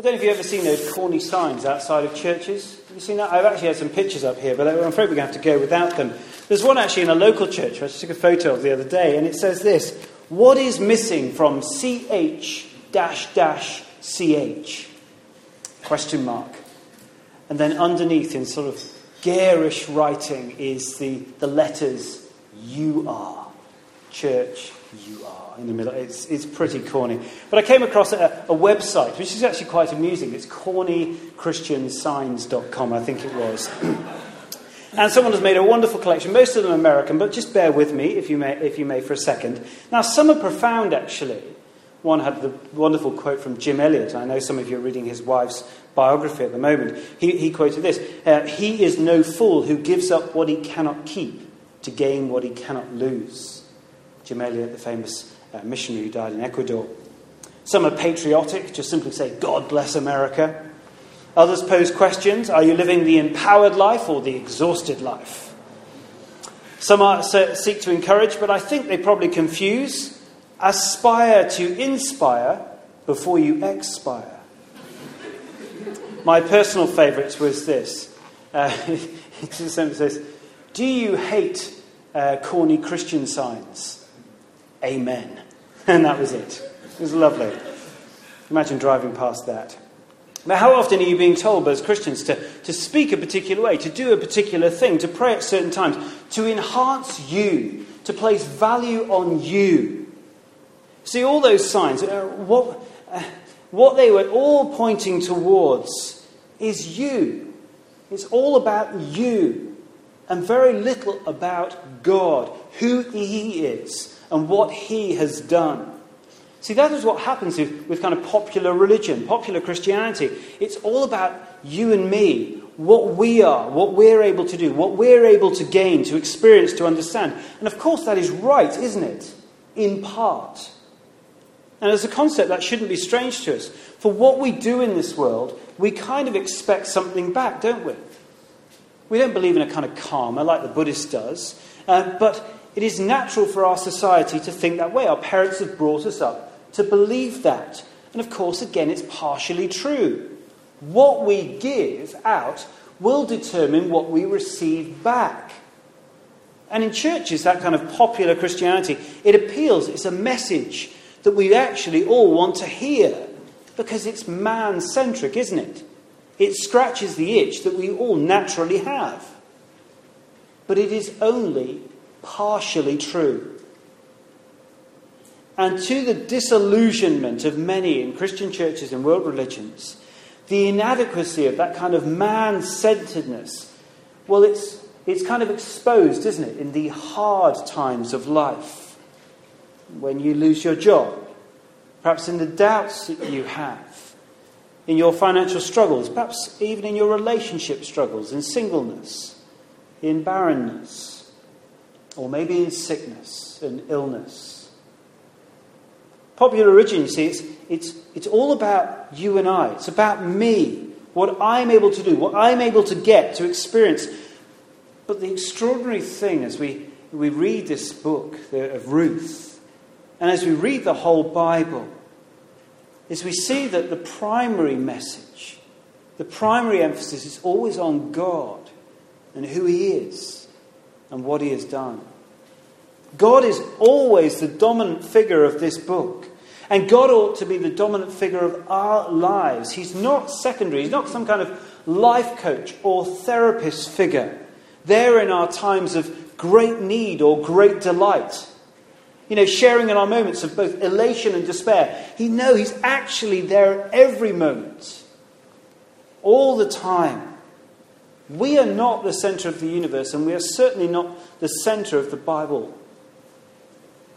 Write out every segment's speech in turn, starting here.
I don't know if you've ever seen those corny signs outside of churches. Have you seen that? I've actually had some pictures up here, but I'm afraid we're going to have to go without them. There's one actually in a local church, I took a photo of the other day, and it says this What is missing from CH dash dash CH? Question mark. And then underneath, in sort of garish writing, is the, the letters You are. Church, you are in the middle. It's, it's pretty corny. But I came across a, a website which is actually quite amusing. It's cornychristiansigns.com, I think it was. and someone has made a wonderful collection, most of them American, but just bear with me, if you may, if you may for a second. Now, some are profound, actually. One had the wonderful quote from Jim Elliot. I know some of you are reading his wife's biography at the moment. He, he quoted this uh, He is no fool who gives up what he cannot keep to gain what he cannot lose. The famous uh, missionary who died in Ecuador. Some are patriotic, just simply say, God bless America. Others pose questions Are you living the empowered life or the exhausted life? Some are, seek to encourage, but I think they probably confuse. Aspire to inspire before you expire. My personal favourite was this. Uh, it says, Do you hate uh, corny Christian signs? Amen. And that was it. It was lovely. Imagine driving past that. But how often are you being told as Christians to, to speak a particular way, to do a particular thing, to pray at certain times, to enhance you, to place value on you? See, all those signs, uh, what, uh, what they were all pointing towards is you. It's all about you, and very little about God, who He is, and what he has done. See, that is what happens with, with kind of popular religion, popular Christianity. It's all about you and me, what we are, what we're able to do, what we're able to gain, to experience, to understand. And of course, that is right, isn't it? In part. And as a concept, that shouldn't be strange to us. For what we do in this world, we kind of expect something back, don't we? We don't believe in a kind of karma like the Buddhist does, uh, but it is natural for our society to think that way. Our parents have brought us up to believe that. And of course, again, it's partially true. What we give out will determine what we receive back. And in churches, that kind of popular Christianity, it appeals, it's a message that we actually all want to hear because it's man centric, isn't it? It scratches the itch that we all naturally have. But it is only partially true. And to the disillusionment of many in Christian churches and world religions, the inadequacy of that kind of man centeredness, well, it's, it's kind of exposed, isn't it, in the hard times of life. When you lose your job, perhaps in the doubts that you have, in your financial struggles, perhaps even in your relationship struggles, in singleness, in barrenness or maybe in sickness and illness. Popular religion, you see, it's, it's, it's all about you and I. It's about me, what I'm able to do, what I'm able to get, to experience. But the extraordinary thing as we, we read this book of Ruth, and as we read the whole Bible, is we see that the primary message, the primary emphasis is always on God and who He is and what he has done. God is always the dominant figure of this book. And God ought to be the dominant figure of our lives. He's not secondary. He's not some kind of life coach or therapist figure there in our times of great need or great delight. You know, sharing in our moments of both elation and despair. He knows He's actually there at every moment, all the time. We are not the center of the universe, and we are certainly not the center of the Bible.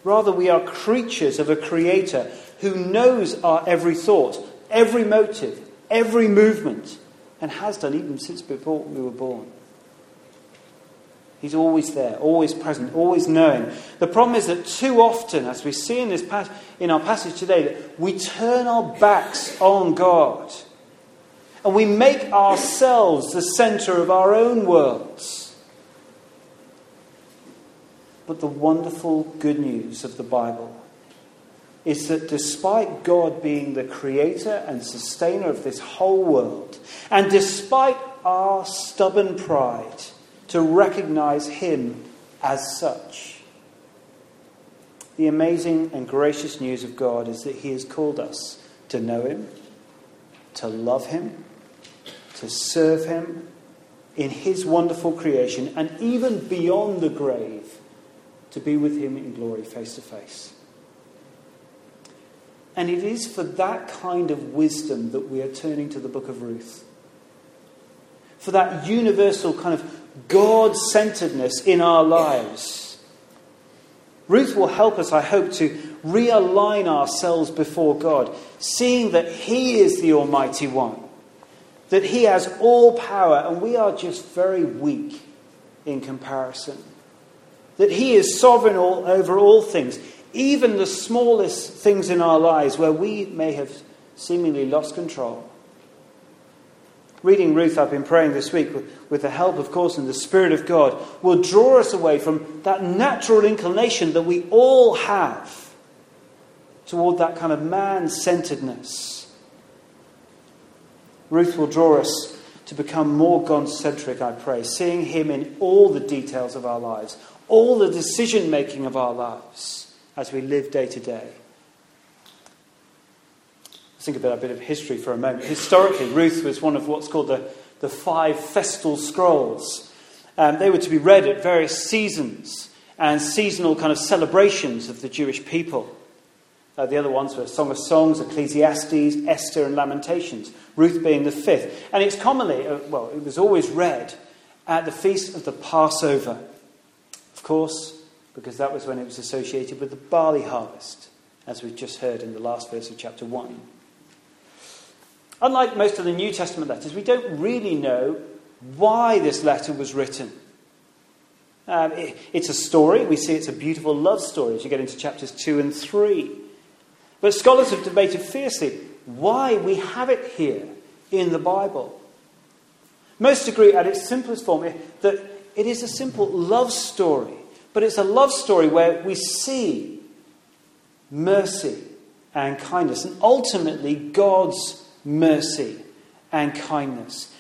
Rather, we are creatures of a creator who knows our every thought, every motive, every movement, and has done even since before we were born. He's always there, always present, always knowing. The problem is that too often, as we see in, this pas- in our passage today, that we turn our backs on God and we make ourselves the center of our own worlds. But the wonderful good news of the Bible is that despite God being the creator and sustainer of this whole world, and despite our stubborn pride to recognize Him as such, the amazing and gracious news of God is that He has called us to know Him, to love Him, to serve Him in His wonderful creation, and even beyond the grave, to be with Him in glory face to face. And it is for that kind of wisdom that we are turning to the book of Ruth. For that universal kind of God centeredness in our lives. Ruth will help us, I hope, to realign ourselves before God, seeing that He is the Almighty One, that He has all power, and we are just very weak in comparison. That He is sovereign all, over all things even the smallest things in our lives where we may have seemingly lost control. Reading Ruth, I've been praying this week with, with the help, of course, and the Spirit of God, will draw us away from that natural inclination that we all have toward that kind of man centeredness. Ruth will draw us to become more God centric, I pray, seeing Him in all the details of our lives, all the decision making of our lives as we live day to day. Let's think about a bit of history for a moment. Historically, Ruth was one of what's called the, the five festal scrolls. Um, they were to be read at various seasons and seasonal kind of celebrations of the Jewish people. Uh, the other ones were Song of Songs, Ecclesiastes, Esther, and Lamentations, Ruth being the fifth. And it's commonly, uh, well, it was always read at the feast of the Passover. Of course, because that was when it was associated with the barley harvest, as we've just heard in the last verse of chapter 1. Unlike most of the New Testament letters, we don't really know why this letter was written. Um, it, it's a story. We see it's a beautiful love story as you get into chapters 2 and 3. But scholars have debated fiercely why we have it here in the Bible. Most agree at its simplest form eh, that it is a simple love story but it's a love story where we see mercy and kindness, and ultimately God's mercy and kindness.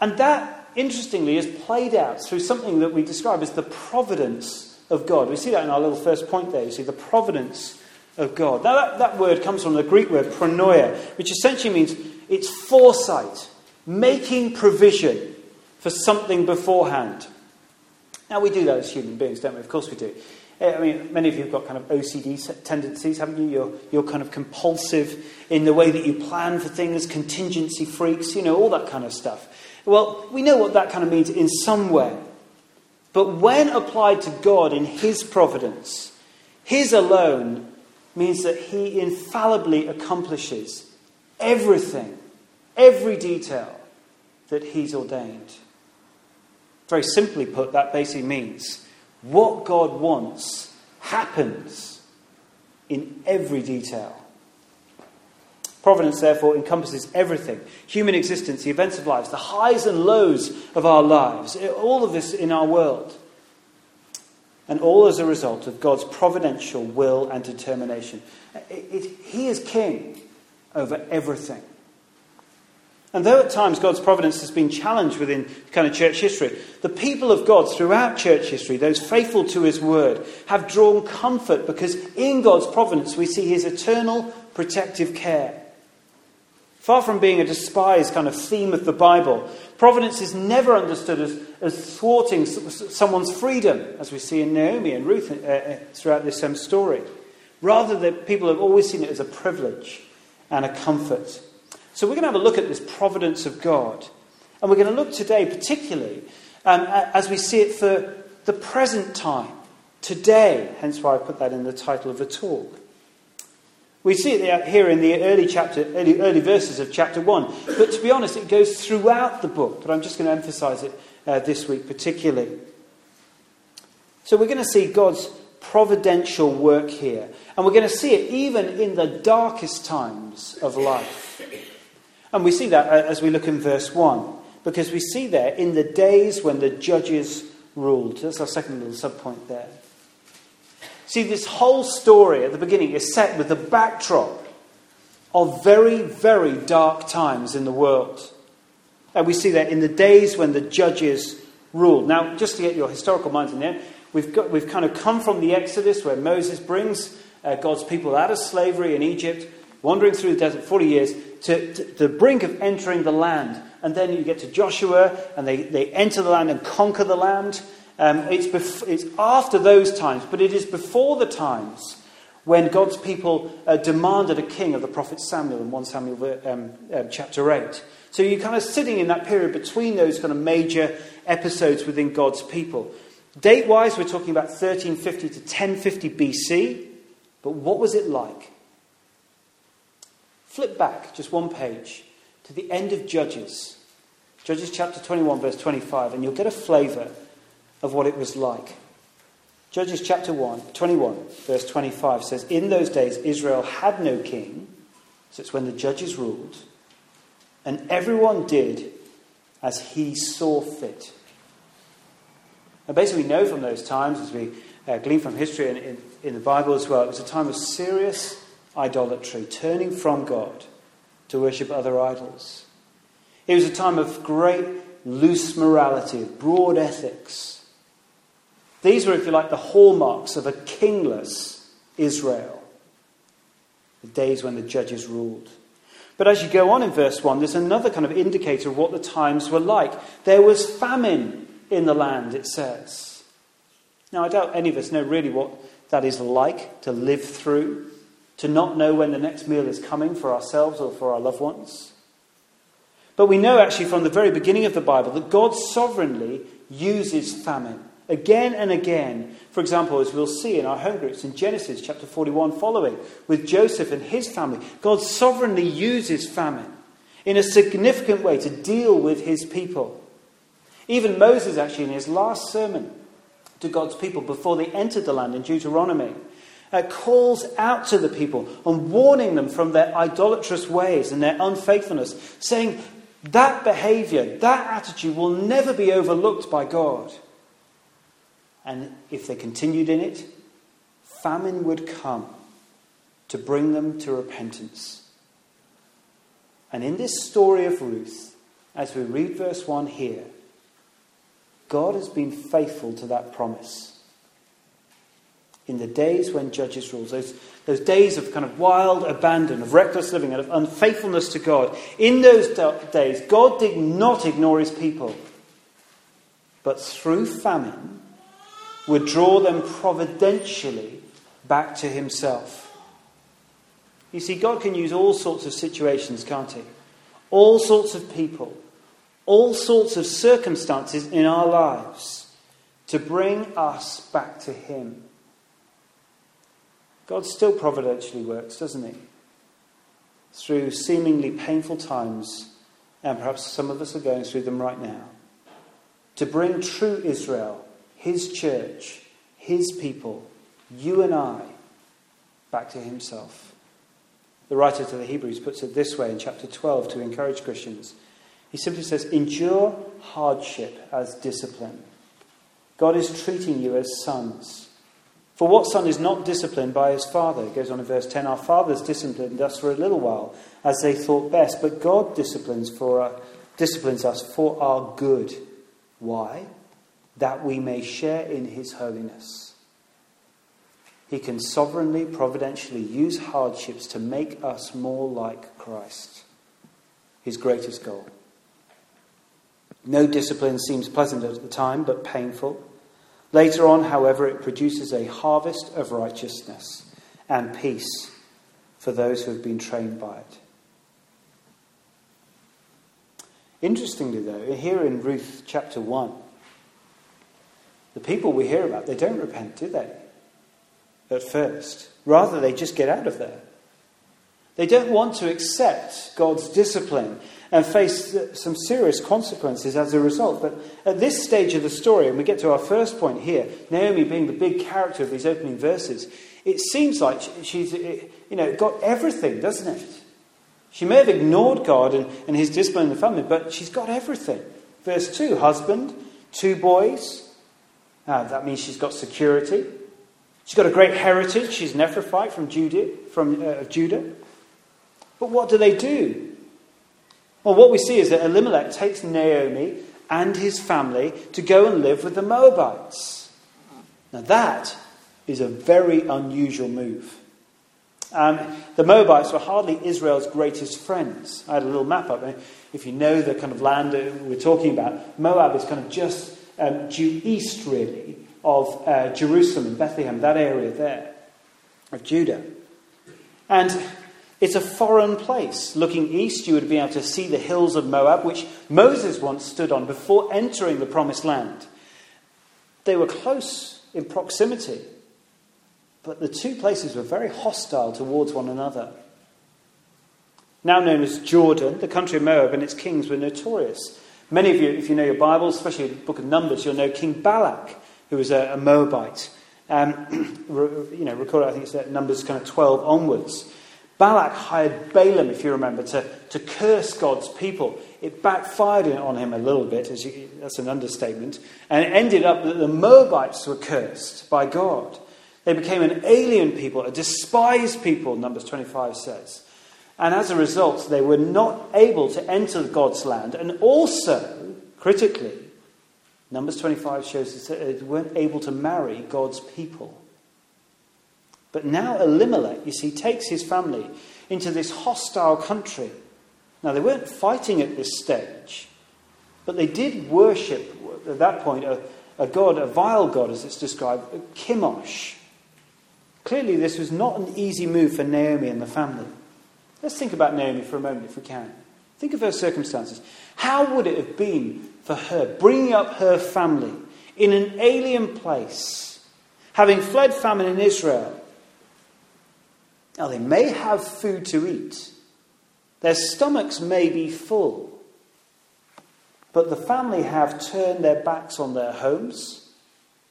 And that, interestingly, is played out through something that we describe as the providence of God. We see that in our little first point there. You see the providence of God. Now, that, that word comes from the Greek word pronoia, which essentially means it's foresight, making provision for something beforehand. Now, we do that as human beings, don't we? Of course we do. Eh, I mean, many of you have got kind of OCD tendencies, haven't you? You're, you're kind of compulsive in the way that you plan for things, contingency freaks, you know, all that kind of stuff. Well, we know what that kind of means in some way. But when applied to God in His providence, His alone means that He infallibly accomplishes everything, every detail that He's ordained. Very simply put, that basically means what God wants happens in every detail. Providence, therefore, encompasses everything human existence, the events of lives, the highs and lows of our lives, all of this in our world. And all as a result of God's providential will and determination. It, it, he is king over everything. And though at times God's providence has been challenged within kind of church history, the people of God throughout church history, those faithful to his word, have drawn comfort because in God's providence we see his eternal protective care. Far from being a despised kind of theme of the Bible, providence is never understood as, as thwarting someone's freedom, as we see in Naomi and Ruth uh, uh, throughout this same story. Rather, that people have always seen it as a privilege and a comfort. So we're going to have a look at this providence of God. And we're going to look today, particularly, um, as we see it for the present time, today, hence why I put that in the title of the talk. We see it here in the early chapter, early, early verses of chapter 1. But to be honest, it goes throughout the book, but I'm just going to emphasize it uh, this week particularly. So we're going to see God's providential work here. And we're going to see it even in the darkest times of life. And we see that uh, as we look in verse 1, because we see there, in the days when the judges ruled. That's our second little subpoint there. See, this whole story at the beginning is set with the backdrop of very, very dark times in the world. And we see that in the days when the judges ruled. Now, just to get your historical minds in there, we've, got, we've kind of come from the Exodus where Moses brings uh, God's people out of slavery in Egypt, wandering through the desert 40 years, to, to, the brink of entering the land. And then you get to Joshua, and they, they enter the land and conquer the land. Um, it's, bef- it's after those times, but it is before the times when God's people uh, demanded a king of the prophet Samuel in 1 Samuel um, uh, chapter 8. So you're kind of sitting in that period between those kind of major episodes within God's people. Date wise, we're talking about 1350 to 1050 BC. But what was it like? Flip back just one page to the end of Judges. Judges chapter 21, verse 25, and you'll get a flavour of what it was like. Judges chapter 1, 21, verse 25 says, In those days Israel had no king, so it's when the judges ruled, and everyone did as he saw fit. And basically, we know from those times, as we uh, glean from history and in, in the Bible as well, it was a time of serious idolatry, turning from God to worship other idols. It was a time of great loose morality, of broad ethics. These were, if you like, the hallmarks of a kingless Israel, the days when the judges ruled. But as you go on in verse 1, there's another kind of indicator of what the times were like. There was famine in the land, it says. Now, I doubt any of us know really what that is like to live through, to not know when the next meal is coming for ourselves or for our loved ones. But we know actually from the very beginning of the Bible that God sovereignly uses famine again and again. For example, as we'll see in our home groups in Genesis chapter 41 following, with Joseph and his family, God sovereignly uses famine in a significant way to deal with his people. Even Moses, actually, in his last sermon to God's people before they entered the land in Deuteronomy, uh, calls out to the people and warning them from their idolatrous ways and their unfaithfulness, saying that behavior, that attitude will never be overlooked by God. And if they continued in it, famine would come to bring them to repentance. And in this story of Ruth, as we read verse 1 here, God has been faithful to that promise. In the days when judges ruled, those, those days of kind of wild abandon, of reckless living, and of unfaithfulness to God, in those days, God did not ignore his people, but through famine would draw them providentially back to himself. You see, God can use all sorts of situations, can't he? All sorts of people all sorts of circumstances in our lives to bring us back to Him. God still providentially works, doesn't He? Through seemingly painful times, and perhaps some of us are going through them right now, to bring true Israel, His church, His people, you and I, back to Himself. The writer to the Hebrews puts it this way in chapter 12 to encourage Christians. He simply says, endure hardship as discipline. God is treating you as sons. For what son is not disciplined by his father? It goes on in verse 10 Our fathers disciplined us for a little while, as they thought best, but God disciplines, for, uh, disciplines us for our good. Why? That we may share in his holiness. He can sovereignly, providentially use hardships to make us more like Christ, his greatest goal. No discipline seems pleasant at the time, but painful. Later on, however, it produces a harvest of righteousness and peace for those who have been trained by it. Interestingly, though, here in Ruth chapter 1, the people we hear about, they don't repent, do they? At first. Rather, they just get out of there. They don't want to accept God's discipline and face some serious consequences as a result. But at this stage of the story, and we get to our first point here, Naomi being the big character of these opening verses, it seems like she's you know, got everything, doesn't it? She may have ignored God and, and his discipline in the family, but she's got everything. Verse 2 husband, two boys. Now, that means she's got security. She's got a great heritage. She's an Ephrathite from Judah. From, uh, Judah. But what do they do? Well, what we see is that Elimelech takes Naomi and his family to go and live with the Moabites. Now, that is a very unusual move. Um, the Moabites were hardly Israel's greatest friends. I had a little map up. If you know the kind of land we're talking about, Moab is kind of just um, due east, really, of uh, Jerusalem Bethlehem, that area there of Judah. And it's a foreign place. Looking east, you would be able to see the hills of Moab, which Moses once stood on before entering the promised land. They were close in proximity, but the two places were very hostile towards one another. Now known as Jordan, the country of Moab and its kings were notorious. Many of you, if you know your Bibles, especially the book of Numbers, you'll know King Balak, who was a, a Moabite. Um, you know, recorded, I think it's Numbers kind of 12 onwards. Balak hired Balaam, if you remember, to, to curse God's people. It backfired on him a little bit, as you, that's an understatement, and it ended up that the Moabites were cursed by God. They became an alien people, a despised people, Numbers 25 says. And as a result, they were not able to enter God's land. And also, critically, Numbers 25 shows that they weren't able to marry God's people. But now Elimelech, you see, takes his family into this hostile country. Now, they weren't fighting at this stage, but they did worship, at that point, a, a god, a vile god, as it's described, Chemosh. Clearly, this was not an easy move for Naomi and the family. Let's think about Naomi for a moment, if we can. Think of her circumstances. How would it have been for her bringing up her family in an alien place, having fled famine in Israel, now, they may have food to eat, their stomachs may be full, but the family have turned their backs on their homes,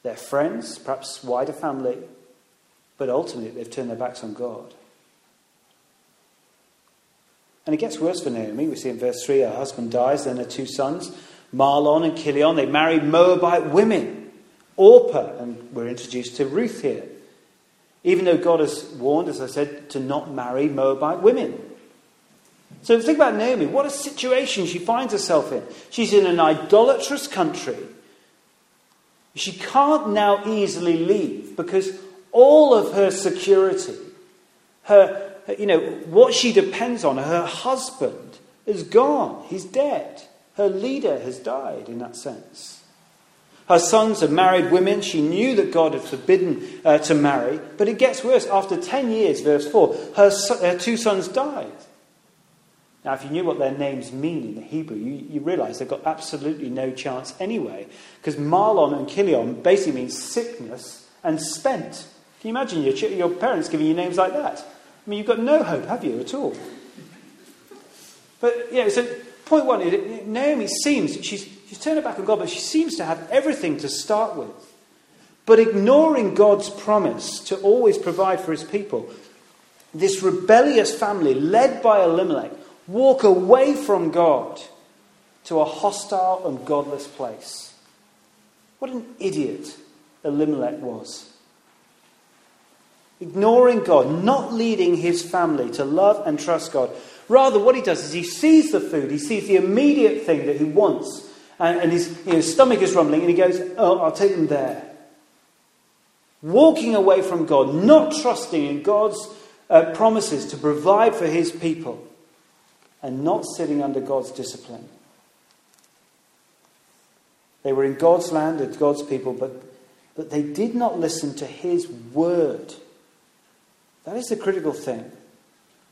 their friends, perhaps wider family, but ultimately they've turned their backs on God. And it gets worse for Naomi. We see in verse 3 her husband dies, then her two sons, Mahlon and Chilion, they marry Moabite women, Orpah, and we're introduced to Ruth here. Even though God has warned, as I said, to not marry Moabite women. So think about Naomi. What a situation she finds herself in. She's in an idolatrous country. She can't now easily leave because all of her security, her, you know, what she depends on, her husband, is gone. He's dead. Her leader has died in that sense. Her sons are married women. She knew that God had forbidden uh, to marry. But it gets worse. After 10 years, verse 4, her, her two sons died. Now, if you knew what their names mean in the Hebrew, you, you realize they've got absolutely no chance anyway. Because Mahlon and Chilion basically means sickness and spent. Can you imagine your, your parents giving you names like that? I mean, you've got no hope, have you, at all? But, yeah, so point one, is Naomi seems, she's, She's turned her back on God, but she seems to have everything to start with. But ignoring God's promise to always provide for his people, this rebellious family, led by Elimelech, walk away from God to a hostile and godless place. What an idiot Elimelech was. Ignoring God, not leading his family to love and trust God. Rather, what he does is he sees the food, he sees the immediate thing that he wants, and, and his, his stomach is rumbling, and he goes, Oh, I'll take them there. Walking away from God, not trusting in God's uh, promises to provide for his people, and not sitting under God's discipline. They were in God's land God's people, but, but they did not listen to his word. That is the critical thing.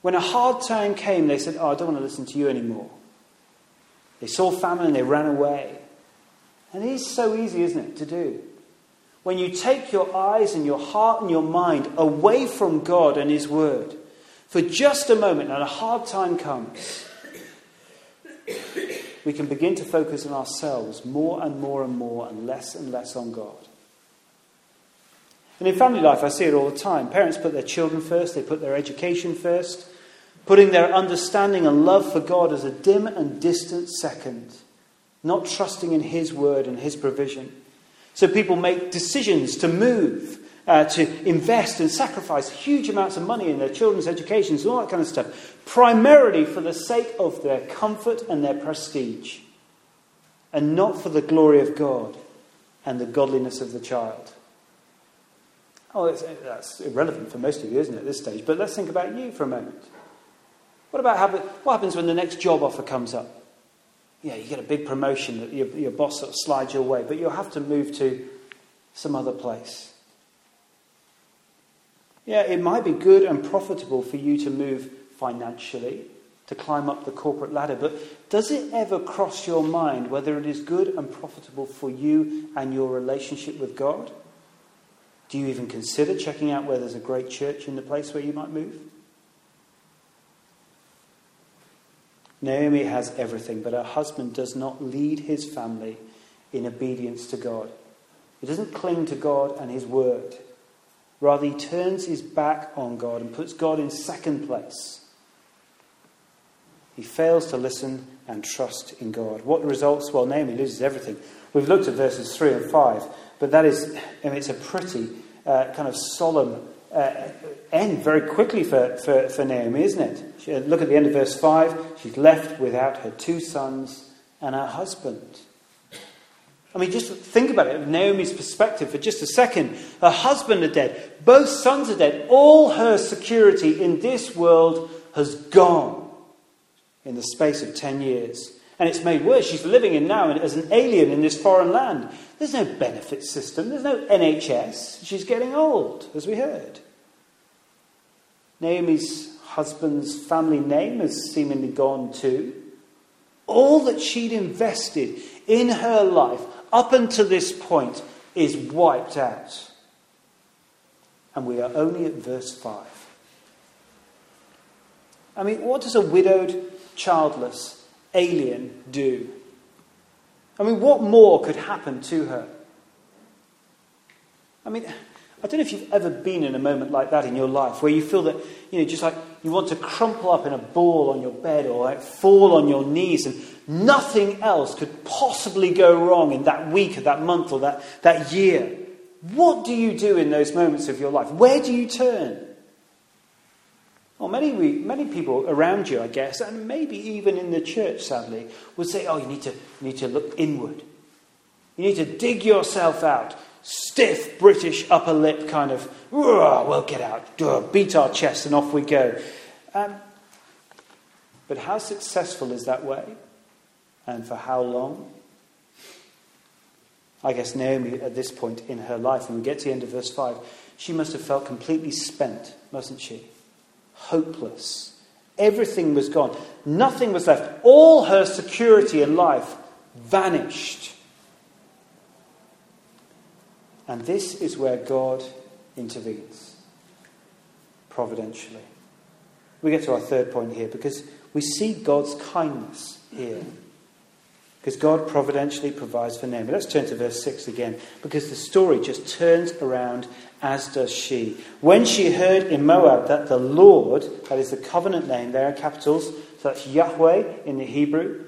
When a hard time came, they said, Oh, I don't want to listen to you anymore. They saw famine and they ran away. And it is so easy, isn't it, to do? When you take your eyes and your heart and your mind away from God and His Word for just a moment and a hard time comes, we can begin to focus on ourselves more and more and more and less and less on God. And in family life, I see it all the time. Parents put their children first, they put their education first, putting their understanding and love for God as a dim and distant second, not trusting in His word and His provision. So people make decisions to move, uh, to invest and sacrifice huge amounts of money in their children's educations and all that kind of stuff, primarily for the sake of their comfort and their prestige, and not for the glory of God and the godliness of the child. Oh, that's irrelevant for most of you, isn't it, at this stage? But let's think about you for a moment. What about happen, what happens when the next job offer comes up? Yeah, you get a big promotion that your, your boss sort of slides your way, but you'll have to move to some other place. Yeah, it might be good and profitable for you to move financially, to climb up the corporate ladder, but does it ever cross your mind whether it is good and profitable for you and your relationship with God? Do you even consider checking out where there's a great church in the place where you might move? Naomi has everything, but her husband does not lead his family in obedience to God. He doesn't cling to God and his word. Rather, he turns his back on God and puts God in second place. He fails to listen and trust in God. What results? Well, Naomi loses everything. We've looked at verses 3 and 5, but that is, I mean, it's a pretty uh, kind of solemn uh, end very quickly for, for, for Naomi, isn't it? She, uh, look at the end of verse 5. She's left without her two sons and her husband. I mean, just think about it, Naomi's perspective for just a second. Her husband are dead, both sons are dead. All her security in this world has gone in the space of 10 years. And it's made worse. She's living in now as an alien in this foreign land. There's no benefit system, there's no NHS. She's getting old, as we heard. Naomi's husband's family name has seemingly gone too. All that she'd invested in her life up until this point is wiped out. And we are only at verse 5. I mean, what does a widowed, childless alien do? I mean, what more could happen to her? I mean, I don't know if you've ever been in a moment like that in your life where you feel that, you know, just like you want to crumple up in a ball on your bed or like fall on your knees and nothing else could possibly go wrong in that week or that month or that, that year. What do you do in those moments of your life? Where do you turn? Well, many, many people around you, I guess, and maybe even in the church, sadly, would say, oh, you need to, you need to look inward. You need to dig yourself out stiff British upper lip kind of, we'll get out, beat our chest, and off we go. Um, but how successful is that way? And for how long? I guess Naomi, at this point in her life, when we get to the end of verse 5, she must have felt completely spent, mustn't she? Hopeless. Everything was gone. Nothing was left. All her security in life vanished. And this is where God intervenes providentially. We get to our third point here because we see God's kindness here. Because God providentially provides for Naomi. Let's turn to verse 6 again, because the story just turns around, as does she. When she heard in Moab that the Lord, that is the covenant name there in capitals, so that's Yahweh in the Hebrew,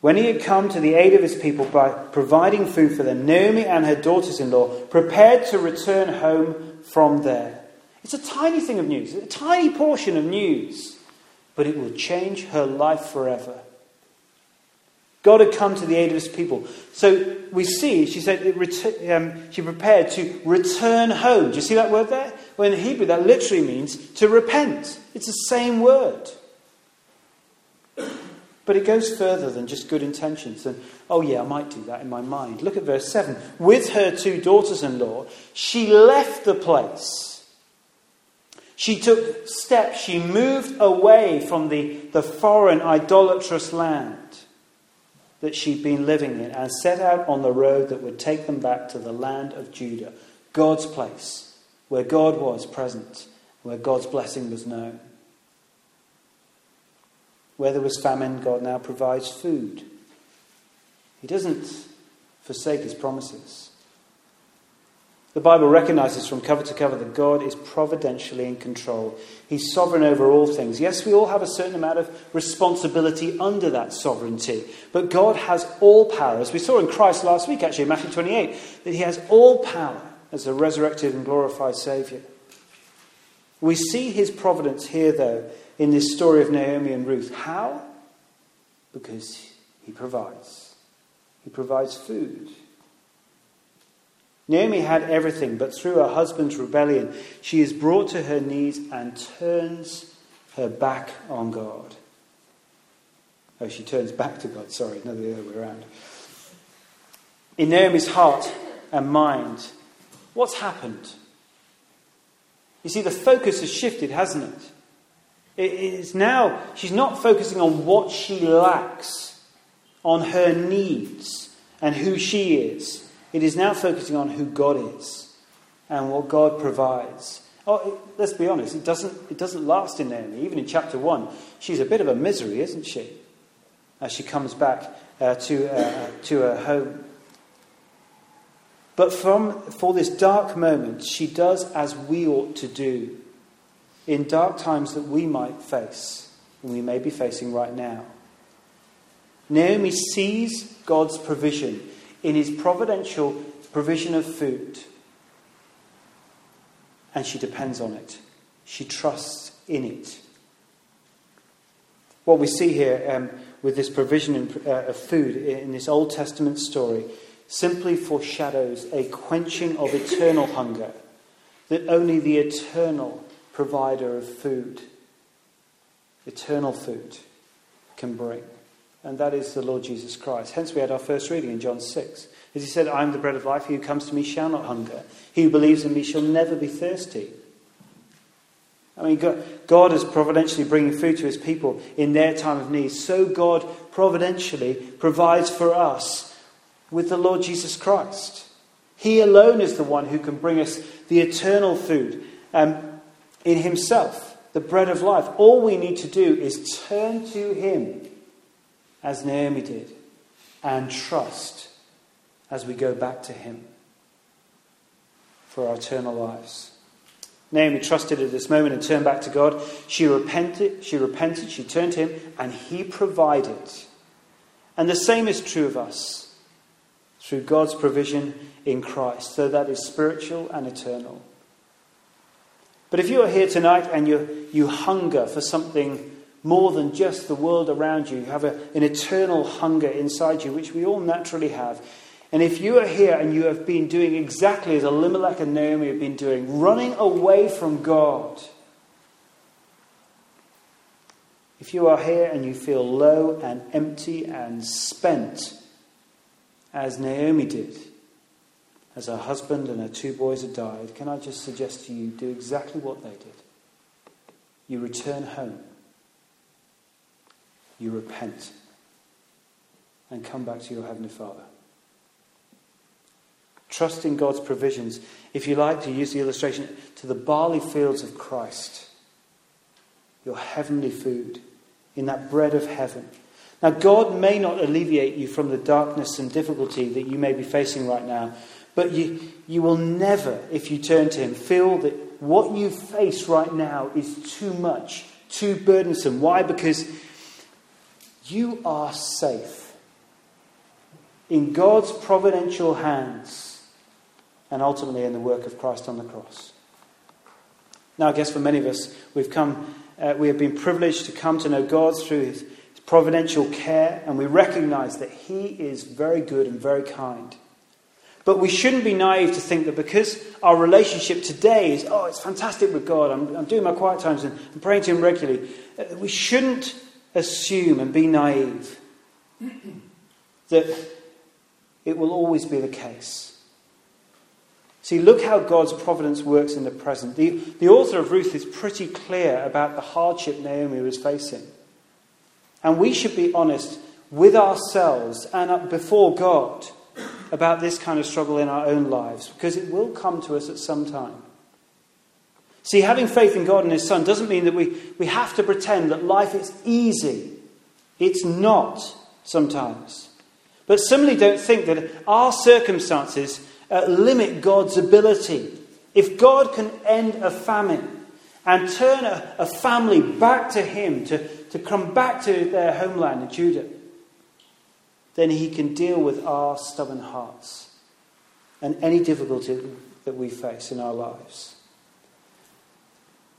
when he had come to the aid of his people by providing food for them, Naomi and her daughters in law prepared to return home from there. It's a tiny thing of news, a tiny portion of news, but it will change her life forever. God had come to the aid of his people. So we see, she said, um, she prepared to return home. Do you see that word there? Well, in Hebrew, that literally means to repent. It's the same word. But it goes further than just good intentions and, oh yeah, I might do that in my mind. Look at verse 7. With her two daughters in law, she left the place. She took steps, she moved away from the, the foreign idolatrous land that she'd been living in and set out on the road that would take them back to the land of Judah, God's place, where God was present, where God's blessing was known. Where there was famine, God now provides food. He doesn't forsake his promises. The Bible recognizes from cover to cover that God is providentially in control. He's sovereign over all things. Yes, we all have a certain amount of responsibility under that sovereignty, but God has all power. As we saw in Christ last week, actually, in Matthew 28, that He has all power as a resurrected and glorified Saviour. We see his providence here, though, in this story of Naomi and Ruth. How? Because he provides. He provides food. Naomi had everything, but through her husband's rebellion, she is brought to her knees and turns her back on God. Oh, she turns back to God, sorry, not the other way around. In Naomi's heart and mind, what's happened? You see, the focus has shifted, hasn't it? It is now, she's not focusing on what she lacks, on her needs, and who she is. It is now focusing on who God is and what God provides. Oh, it, let's be honest, it doesn't, it doesn't last in Naomi. Even in chapter 1, she's a bit of a misery, isn't she? As she comes back uh, to, uh, to her home. But from, for this dark moment, she does as we ought to do in dark times that we might face, and we may be facing right now. Naomi sees God's provision in his providential provision of food, and she depends on it. She trusts in it. What we see here um, with this provision uh, of food in this Old Testament story simply foreshadows a quenching of eternal hunger that only the eternal provider of food, eternal food, can bring. And that is the Lord Jesus Christ. Hence, we had our first reading in John 6. As he said, I am the bread of life. He who comes to me shall not hunger. He who believes in me shall never be thirsty. I mean, God is providentially bringing food to his people in their time of need. So God providentially provides for us with the Lord Jesus Christ. He alone is the one who can bring us the eternal food um, in Himself, the bread of life. All we need to do is turn to Him, as Naomi did, and trust as we go back to Him for our eternal lives. Naomi trusted at this moment and turned back to God. She repented, she repented, she turned to him, and he provided. And the same is true of us through God's provision in Christ. So that is spiritual and eternal. But if you are here tonight and you, you hunger for something more than just the world around you, you have a, an eternal hunger inside you, which we all naturally have. And if you are here and you have been doing exactly as Elimelech and Naomi have been doing, running away from God, if you are here and you feel low and empty and spent, as Naomi did, as her husband and her two boys had died, can I just suggest to you do exactly what they did? You return home, you repent, and come back to your Heavenly Father. Trust in God's provisions, if you like to use the illustration, to the barley fields of Christ, your heavenly food, in that bread of heaven now, God may not alleviate you from the darkness and difficulty that you may be facing right now, but you, you will never, if you turn to Him, feel that what you face right now is too much, too burdensome. Why? Because you are safe in God's providential hands and ultimately in the work of Christ on the cross. Now, I guess for many of us, we've come, uh, we have been privileged to come to know God through His providential care, and we recognize that He is very good and very kind. But we shouldn't be naive to think that because our relationship today is, oh, it's fantastic with God, I'm, I'm doing my quiet times and I'm praying to Him regularly, uh, we shouldn't assume and be naive that it will always be the case. See, look how God's providence works in the present. The, the author of Ruth is pretty clear about the hardship Naomi was facing. And we should be honest with ourselves and before God about this kind of struggle in our own lives, because it will come to us at some time. See, having faith in God and His Son doesn't mean that we, we have to pretend that life is easy. It's not sometimes. But similarly, don't think that our circumstances uh, limit God's ability. If God can end a famine and turn a, a family back to Him, to, to come back to their homeland in Judah, then he can deal with our stubborn hearts and any difficulty that we face in our lives.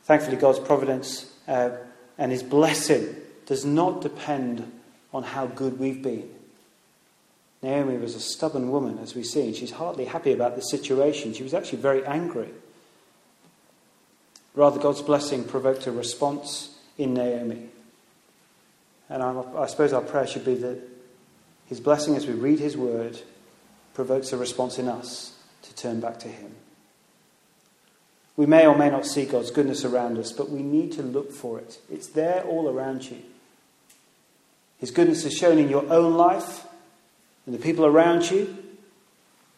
Thankfully, God's providence uh, and His blessing does not depend on how good we've been. Naomi was a stubborn woman, as we see, and she's hardly happy about the situation. She was actually very angry. Rather, God's blessing provoked a response in Naomi. And I, I suppose our prayer should be that His blessing as we read His word provokes a response in us to turn back to Him. We may or may not see God's goodness around us, but we need to look for it. It's there all around you. His goodness is shown in your own life, in the people around you,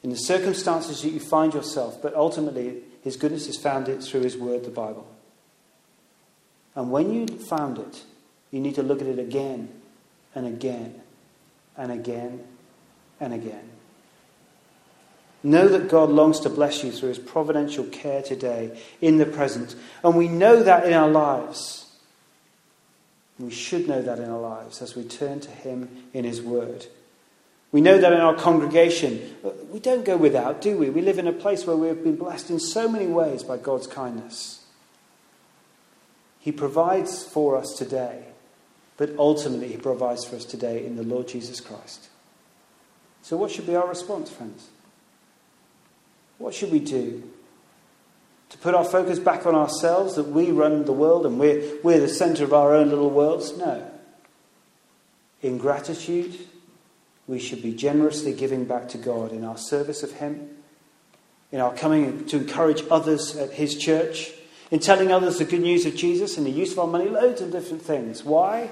in the circumstances that you find yourself, but ultimately, His goodness is found it through His Word, the Bible. And when you found it, you need to look at it again and again and again and again. Know that God longs to bless you through his providential care today in the present. And we know that in our lives. We should know that in our lives as we turn to him in his word. We know that in our congregation. We don't go without, do we? We live in a place where we have been blessed in so many ways by God's kindness. He provides for us today, but ultimately, He provides for us today in the Lord Jesus Christ. So, what should be our response, friends? What should we do? To put our focus back on ourselves, that we run the world and we're, we're the center of our own little worlds? No. In gratitude, we should be generously giving back to God in our service of Him, in our coming to encourage others at His church, in telling others the good news of Jesus and the use of our money, loads of different things. Why?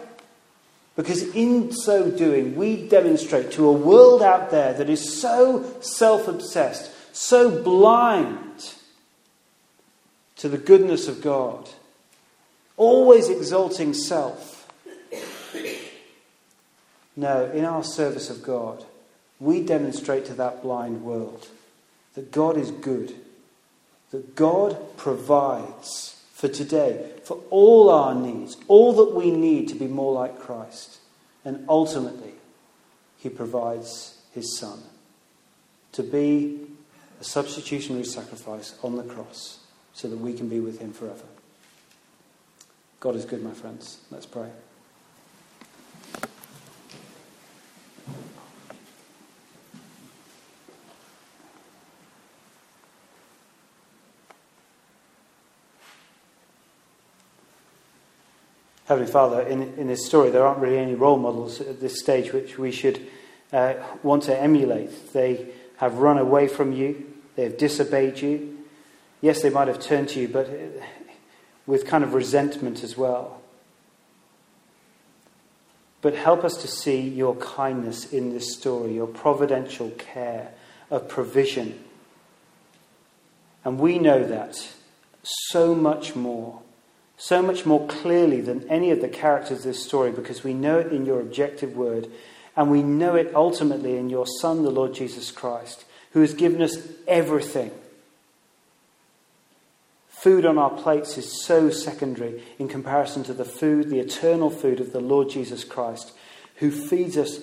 Because in so doing, we demonstrate to a world out there that is so self obsessed, so blind to the goodness of God, always exalting self. No, in our service of God, we demonstrate to that blind world that God is good, that God provides for today, for all our needs, all that we need to be more like Christ. And ultimately, He provides His Son to be a substitutionary sacrifice on the cross so that we can be with him forever. God is good, my friends. Let's pray. Heavenly Father, in, in this story, there aren't really any role models at this stage which we should uh, want to emulate. They have run away from you, they have disobeyed you. Yes, they might have turned to you, but with kind of resentment as well. But help us to see your kindness in this story, your providential care of provision. And we know that so much more, so much more clearly than any of the characters of this story because we know it in your objective word and we know it ultimately in your Son, the Lord Jesus Christ who has given us everything. Food on our plates is so secondary in comparison to the food, the eternal food of the Lord Jesus Christ, who feeds us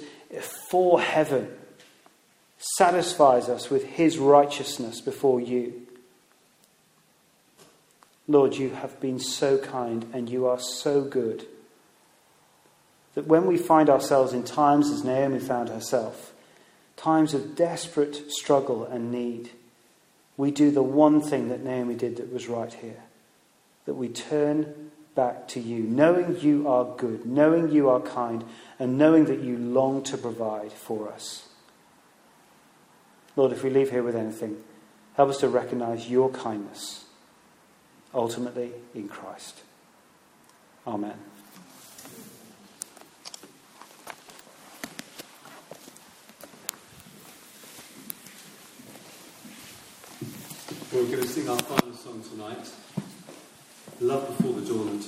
for heaven, satisfies us with his righteousness before you. Lord, you have been so kind and you are so good that when we find ourselves in times as Naomi found herself, times of desperate struggle and need, we do the one thing that Naomi did that was right here that we turn back to you, knowing you are good, knowing you are kind, and knowing that you long to provide for us. Lord, if we leave here with anything, help us to recognize your kindness, ultimately in Christ. Amen. We're going to sing our final song tonight, Love Before the Dawn.